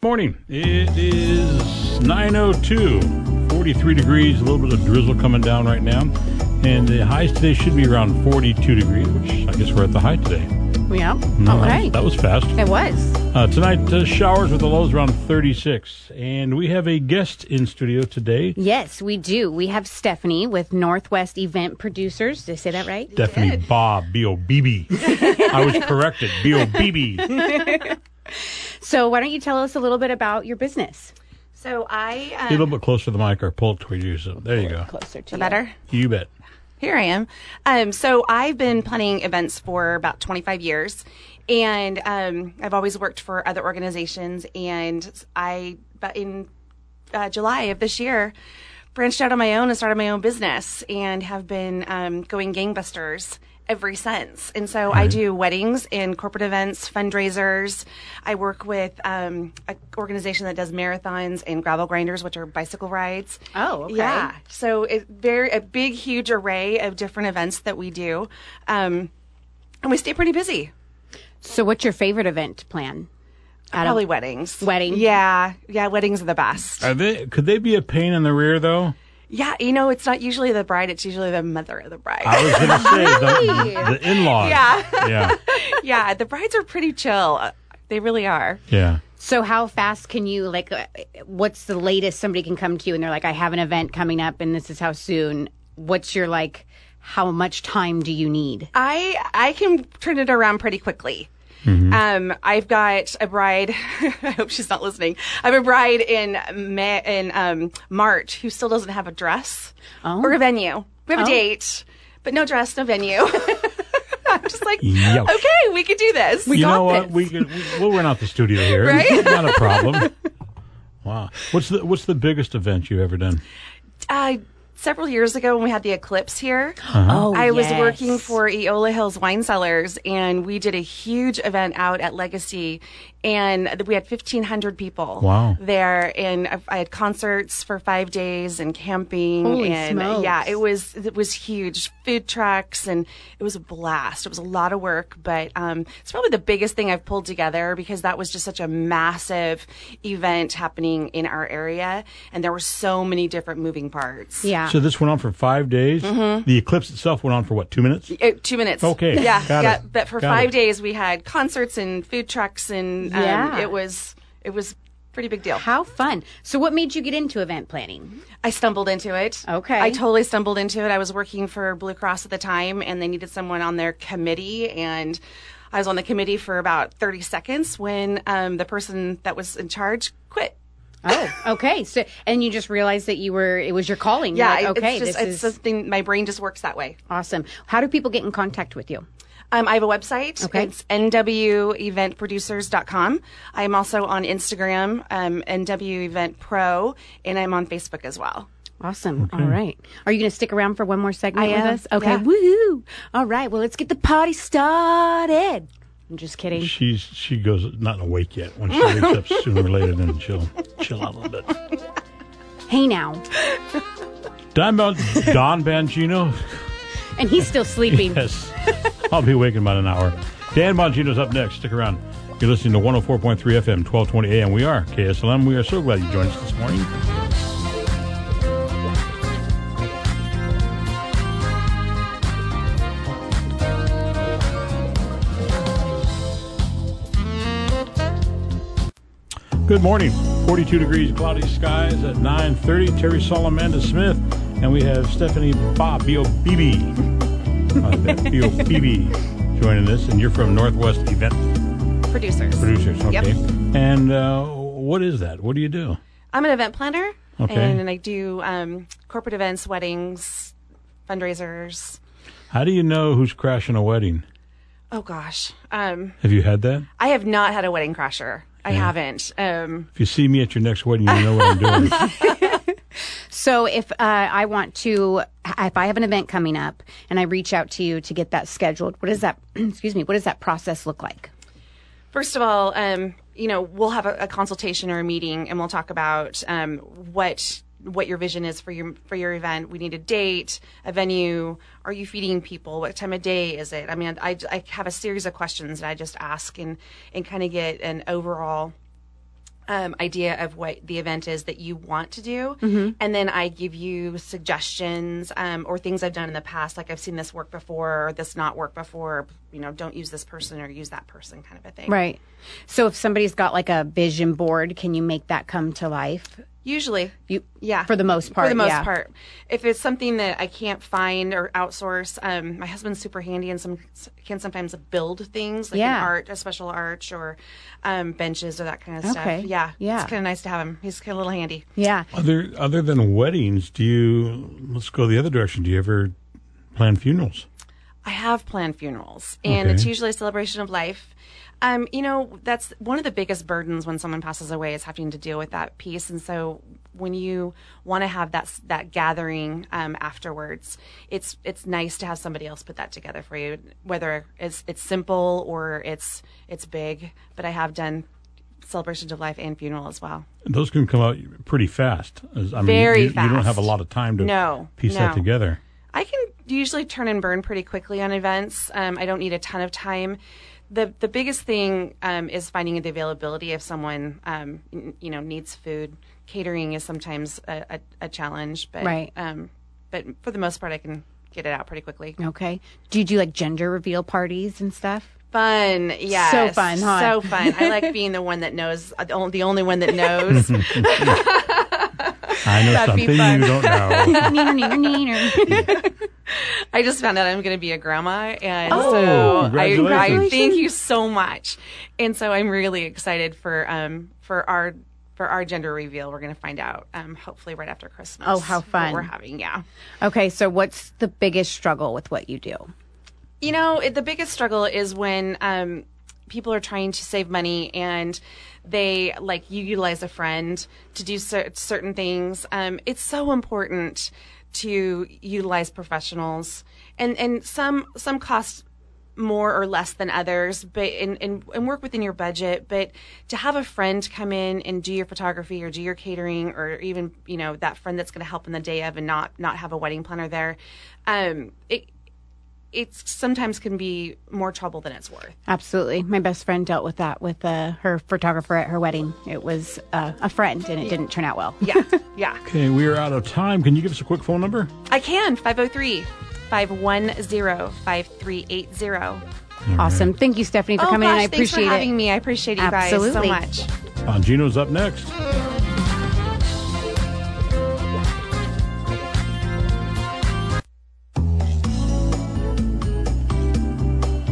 Morning. It is 9.02, 43 degrees, a little bit of drizzle coming down right now. And the highs today should be around 42 degrees, which I guess we're at the high today. Yeah. No, okay. That was fast. it was. Uh, tonight, uh, showers with the lows around 36. And we have a guest in studio today. Yes, we do. We have Stephanie with Northwest Event Producers. Did I say that right? Stephanie Bobb, B-O-B-B. I was corrected, B-O-B-B. So why don't you tell us a little bit about your business? So I Be a um, little bit closer to the mic or pull it toward you. So there you go. Closer to you. better. You bet. Here I am. Um, so I've been planning events for about 25 years, and um, I've always worked for other organizations. And I, but in uh, July of this year, branched out on my own and started my own business, and have been um, going gangbusters ever since. And so I do weddings and corporate events, fundraisers. I work with um, an organization that does marathons and gravel grinders, which are bicycle rides. Oh, okay. Yeah. So it very a big, huge array of different events that we do, um, and we stay pretty busy. So what's your favorite event plan? Out of- Probably weddings. Wedding? Yeah, yeah. Weddings are the best. Are they, could they be a pain in the rear, though? Yeah, you know, it's not usually the bride; it's usually the mother of the bride. I was going to say the, the in-laws. Yeah. Yeah. yeah, the brides are pretty chill. Uh, They really are. Yeah. So how fast can you like? uh, What's the latest somebody can come to you and they're like, I have an event coming up and this is how soon? What's your like? How much time do you need? I I can turn it around pretty quickly. Um, I've got a bride. I hope she's not listening. I have a bride in May, in um, March who still doesn't have a dress or a venue. We have a date, but no dress, no venue. I'm just like, Yuck. okay, we could do this. you got know what? this. We could we, we'll rent out the studio here. Right? Not a problem. Wow. What's the what's the biggest event you've ever done? uh, several years ago when we had the eclipse here, uh-huh. Oh, I was yes. working for Eola Hills Wine Cellars, and we did a huge event out at Legacy, and we had 1,500 people Wow. there, and I- I had concerts for five days and camping, Holy and smokes. yeah, it was it was huge, food trucks, and it was a blast. It was a lot of work, but um, it's probably the biggest thing I've pulled together because that was just such a massive event happening in our area, and there were so many different moving parts. Yeah. So this went on for five days. Mm-hmm. The eclipse itself went on for what? Two minutes. Uh, two minutes. Okay, Yeah, got yeah. it. But for Got five it. days, we had concerts and food trucks, and um, Yeah. it was it was pretty big deal. how fun. So what made you get into event planning? I stumbled into it. Okay. I totally stumbled into it. I was working for Blue Cross at the time, and they needed someone on their committee, and I was on the committee for about thirty seconds when um, the person that was in charge quit. Oh, okay. So and you just realized that you were it was your calling. Yeah, like, okay, it's just this it's is something. My brain just works that way. awesome. How do people get in contact with you? Um, I have a website. Okay. It's nweventproducers.com. I'm also on Instagram, um, NW Event and I'm on Facebook as well. Awesome. All right. Are you going to stick around for one more segment I with am. us? Okay. Yeah. Woohoo. All right. Well, let's get the party started. I'm just kidding. She's she goes not awake yet. When she wakes up sooner or later, then she'll chill out a little bit. Hey now. Don, Ban- Don Bangino. And he's still sleeping. Yes. I'll be waking about an hour. Dan Bongino's up next. Stick around. You're listening to 104.3 FM, 1220 AM. We are KSLM. We are so glad you joined us this morning. Good morning. 42 degrees, cloudy skies at 9:30. Terry Sol Amanda Smith, and we have Stephanie Bobb B.O.B.B. I joining us, and you're from Northwest Event Producers. Producers. Yep. Okay. And uh, what is that? What do you do? I'm an event planner, Okay. and I do um, corporate events, weddings, fundraisers. How do you know who's crashing a wedding? Oh gosh, um, Have you had that? I have not had a wedding crasher. I haven't. Um, If you see me at your next wedding, you know what I'm doing. So if uh, I want to, if I have an event coming up and I reach out to you to get that scheduled, what does that, excuse me, what does that process look like? First of all, um, you know, we'll have a, a consultation or a meeting, and we'll talk about um, what what your vision is for your for your event. We need a date, a venue. Are you feeding people? What time of day is it? I mean, I, I have a series of questions that I just ask and and kind of get an overall um, idea of what the event is that you want to do, Mm-hmm. and then I give you suggestions um, or things I've done in the past, like I've seen this work before, or this not work before. You know, don't use this person or use that person, kind of a thing. Right. So if somebody's got like a vision board, can you make that come to life? Usually, You yeah, for the most part. For the most yeah. part, if it's something that I can't find or outsource, um, my husband's super handy and some can sometimes build things like Yeah. an art, a special arch, or um, benches or that kind of Okay. stuff. Yeah, Yeah. it's kind of nice to have him. He's kind of a little handy. Yeah. Other other than weddings, do you? Let's go the other direction. Do you ever plan funerals? I have planned funerals, and Okay. it's usually a celebration of life. Um, you know, that's one of the biggest burdens when someone passes away is having to deal with that piece. And so, when you want to have that that gathering um, afterwards, it's it's nice to have somebody else put that together for you, whether it's it's simple or it's it's big. But I have done celebrations of life and funeral as well. Those can come out pretty fast. I mean, Very you, you don't have a lot of time to No, piece that together. I can usually turn and burn pretty quickly on events. Um, I don't need a ton of time. The The biggest thing um, is finding the availability if someone um, n- you know needs food. Catering is sometimes a, a, a challenge, but Right. um, but for the most part, I can get it out pretty quickly. Okay. Do you do like gender reveal parties and stuff? Fun, yeah, So fun, huh? So fun. I like being the one that knows, uh, the only- the only one that knows. I know That'd be something fun. you don't know. I just found out I'm going to be a grandma, and Oh, so I, I thank you so much. And so I'm really excited for um for our for our gender reveal. We're going to find out um hopefully right after Christmas. Oh, how fun. we're having! Yeah. Okay, so what's the biggest struggle with what you do? You know, it, the biggest struggle is when um, people are trying to save money and they like you utilize a friend to do cer- certain things. Um, it's so important to utilize professionals, and and some some cost more or less than others, but and, and and work within your budget. But to have a friend come in and do your photography or do your catering, or even you know that friend that's going to help in the day of and not not have a wedding planner there, um, it it sometimes can be more trouble than it's worth. Absolutely. My best friend dealt with that with uh, her photographer at her wedding. It was uh, a friend and it didn't turn out well. Yeah, yeah. Okay, we are out of time. Can you give us a quick phone number? I can. 503 510 5380. Awesome. Thank you, Stephanie, for Oh, coming gosh, in. I thanks for appreciate having it. me. I appreciate you Absolutely. guys so much. Bongino's up next.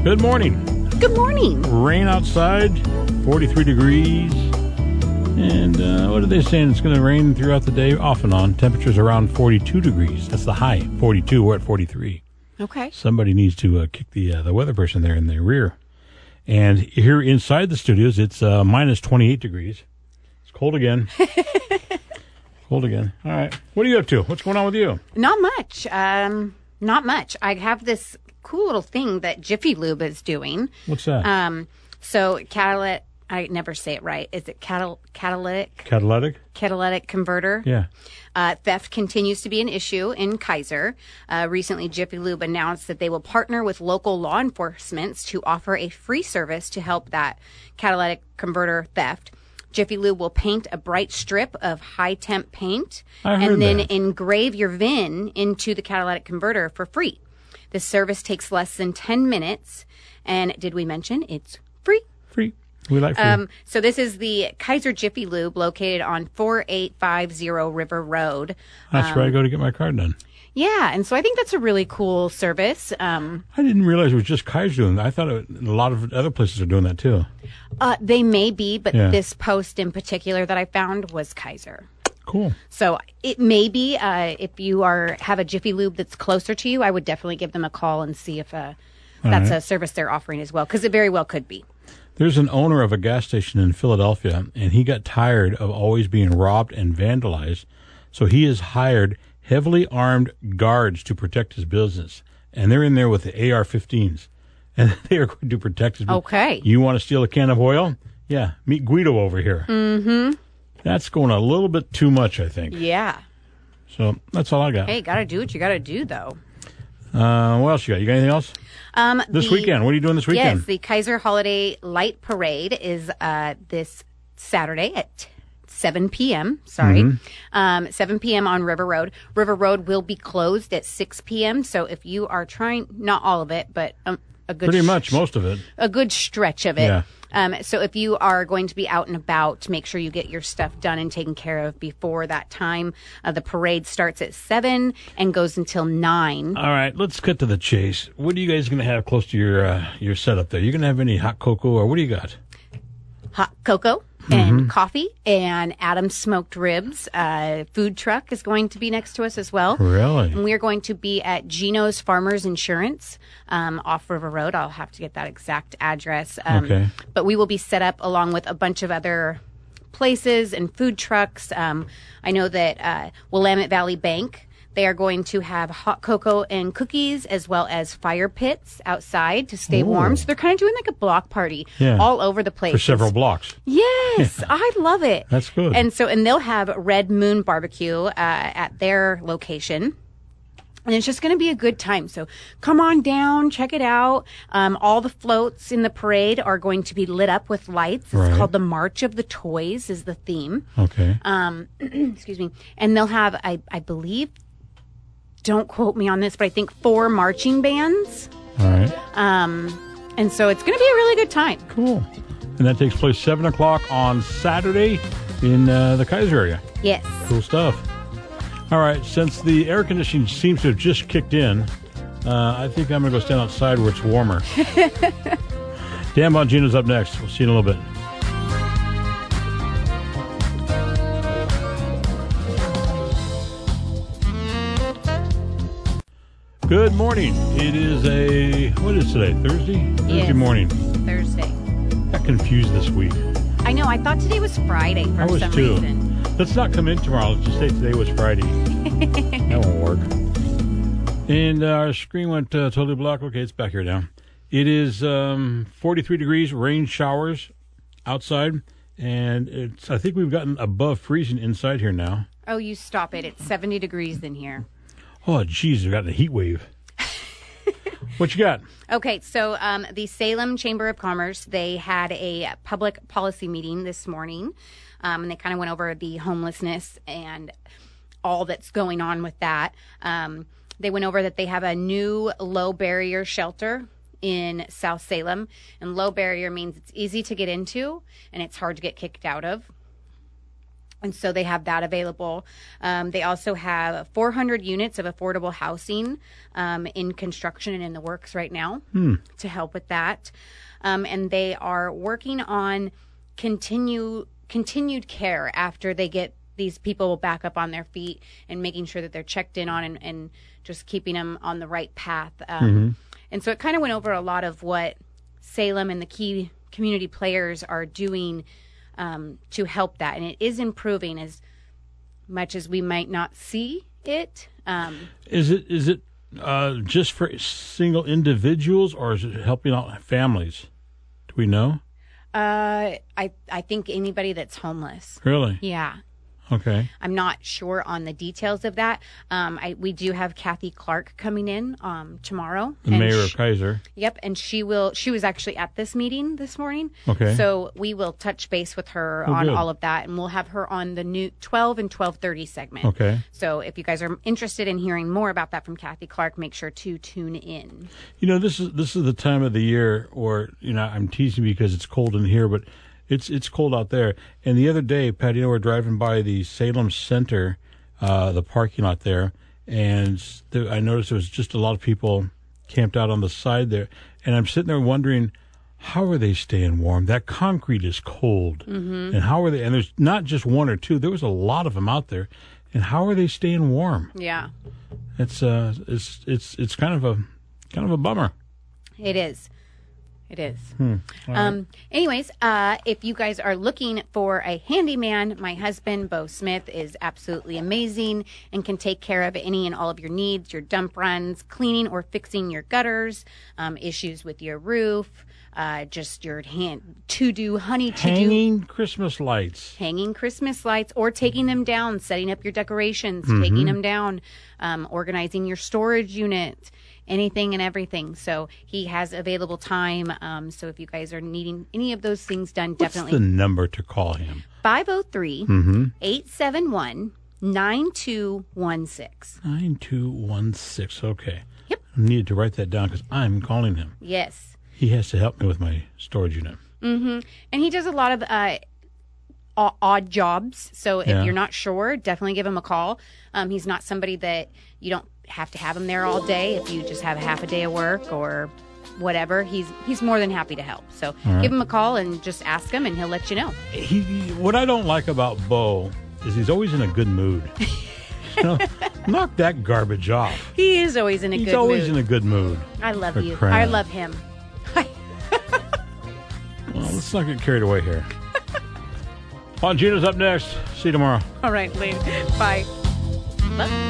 Good morning. Good morning. Rain outside, 43 degrees. And uh, what are they saying? It's going to rain throughout the day, off and on. Temperatures around 42 degrees. That's the high. 42. We're at 43. Okay. Somebody needs to uh, kick the uh, the weather person there in the rear. And here inside the studios, it's uh, minus 28 degrees. It's cold again. cold again. All right. What are you up to? What's going on with you? Not much. Um, not much. I have this cool little thing that Jiffy Lube is doing. What's that? Um, so catalytic. I never say it right. Is it catal- catalytic Catalytic? catalytic converter? Yeah. Uh, theft continues to be an issue in Keizer. Uh, recently, Jiffy Lube announced that they will partner with local law enforcement to offer a free service to help that catalytic converter theft. Jiffy Lube will paint a bright strip of high temp paint and then that. engrave your VIN into the catalytic converter for free. This service takes less than 10 minutes. And did we mention it's free? Free. We like free. Um, so this is the Keizer Jiffy Lube located on 4850 River Road. That's um, where I go to get my car done. Yeah, and so I think that's a really cool service. Um, I didn't realize it was just Keizer doing that. I thought it, a lot of other places are doing that too. uh, they may be, but Yeah. this post in particular that I found was Keizer. Cool. So it may be uh, if you are have a Jiffy Lube that's closer to you, I would definitely give them a call and see if uh, that's a service they're offering as well, because it very well could be. There's an owner of a gas station in Philadelphia, and he got tired of always being robbed and vandalized. So he has hired heavily armed guards to protect his business. And they're in there with the AR 15s. And they are going to protect his business. Okay. You want to steal a can of oil? Yeah, meet Guido over here. Mm-hmm. That's going a little bit too much, I think. Yeah. So that's all I got. Hey, gotta do what you gotta do, though. Uh, what else you got? You got anything else? Um, This the- weekend. What are you doing this weekend? Yes, the Keizer Holiday Light Parade is uh, this Saturday at 7 p.m. Sorry, um, 7 p.m. on River Road. River Road will be closed at 6 p.m. So if you are trying, not all of it, but um, a good Pretty sh- much most of it. a good stretch of it. Yeah. Um, so if you are going to be out and about, make sure you get your stuff done and taken care of before that time. Uh, the parade starts at seven and goes until nine. All right, let's cut to the chase. What are you guys going to have close to your uh, your setup there? You going to have any hot cocoa or what do you got? Hot cocoa and coffee and Adam's smoked ribs. Uh, food truck is going to be next to us as well. Really? And we are going to be at Gino's Farmers Insurance um, off River Road. I'll have to get that exact address. Um, Okay. But we will be set up along with a bunch of other places and food trucks. Um, I know that uh, Willamette Valley Bank. They are going to have hot cocoa and cookies as well as fire pits outside to stay warm. So they're kind of doing like a block party Yeah. all over the place. For several blocks. Yes, I love it. That's good. And so, and they'll have Red Moon Barbecue uh, at their location. And it's just going to be a good time. So come on down, check it out. Um, all the floats in the parade are going to be lit up with lights. It's Right. called the March of the Toys is the theme. Okay. Um, excuse me. And they'll have, I, I believe, don't quote me on this, but I think four marching bands. All right. Um, and so it's going to be a really good time. Cool. And that takes place 7 o'clock on Saturday in uh, the Keizer area. Yes. Cool stuff. All right, since the air conditioning seems to have just kicked in, uh, I think I'm going to go stand outside where it's warmer. Dan Bongino's up next. We'll see you in a little bit. Morning. It is a, what is today? Thursday? Thursday Yes. morning. Thursday. Got confused this week. I know. I thought today was Friday for I was some too. reason. Let's not come in tomorrow. Let's just say today was Friday. that won't work. And uh, our screen went uh, totally black. Okay, it's back here now. It is um, 43 degrees, rain showers outside, and it's. I think we've gotten above freezing inside here now. Oh, you stop it. It's 70 degrees in here. Oh, geez, we've gotten a heat wave. What you got? Okay, so um, the Salem Chamber of Commerce, they had a public policy meeting this morning, um, and they kind of went over the homelessness and all that's going on with that. Um, they went over that they have a new low barrier shelter in South Salem, and low barrier means it's easy to get into and it's hard to get kicked out of. And so they have that available. Um, they also have 400 units of affordable housing um, in construction and in the works right now to help with that. Um, and they are working on continue continued care after they get these people back up on their feet and making sure that they're checked in on and, and just keeping them on the right path. Um, And so it kind of went over a lot of what Salem and the key community players are doing um, to help that. And it is improving as much as we might not see it. Um, Is it is it uh, just for single individuals, or is it helping out families? Do we know? uh, I I think anybody that's homeless. Really? Yeah. Okay. I'm not sure on the details of that. Um, I, we do have Cathy Clark coming in um, tomorrow. The and mayor of Keizer. Yep, and she will. She was actually at this meeting this morning. Okay. So we will touch base with her Oh, on good. all of that, and we'll have her on the new 12 and 12:30 segment. Okay. So if you guys are interested in hearing more about that from Cathy Clark, make sure to tune in. You know, this is this is the time of the year, or you know, I'm teasing because it's cold in here, but it's it's cold out there. And the other day, Patty and I were driving by the Salem Center, uh, the parking lot there, and there, I noticed there was just a lot of people camped out on the side there, and I'm sitting there wondering. How are they staying warm? That concrete is cold, mm-hmm. and how are they? And there's not just one or two. There was a lot of them out there, and how are they staying warm? Yeah, It's uh, it's it's it's kind of a kind of a bummer. it is. It is. Hmm. Um, anyways, uh, if you guys are looking for a handyman, my husband, Bo Smith, is absolutely amazing and can take care of any and all of your needs, your dump runs, cleaning or fixing your gutters, um, issues with your roof, uh, just your hand to do honey to do Hanging Christmas lights. hanging Christmas lights or taking them down, setting up your decorations, taking them down, um, organizing your storage unit, anything and everything. So he has available time. Um, so if you guys are needing any of those things done, What's definitely the number to call him? 503 871 9216. 9216. Okay. Yep. I needed to write that down because I'm calling him. Yes. He has to help me with my storage unit. Mm-hmm. And he does a lot of uh, odd jobs. So if Yeah. you're not sure, definitely give him a call. Um, he's not somebody that you don't have to have him there all day. If you just have a half a day of work or whatever, he's he's more than happy to help. So give him a call and just ask him, and he'll let you know. He, he- what I don't like about Bo is he's always in a good mood. you know, knock that garbage off. He is always in a He's good always mood. in a good mood. I love you. crying I love him. Well, let's not get carried away here. On up next. See you tomorrow. All right, later. Bye. Bye.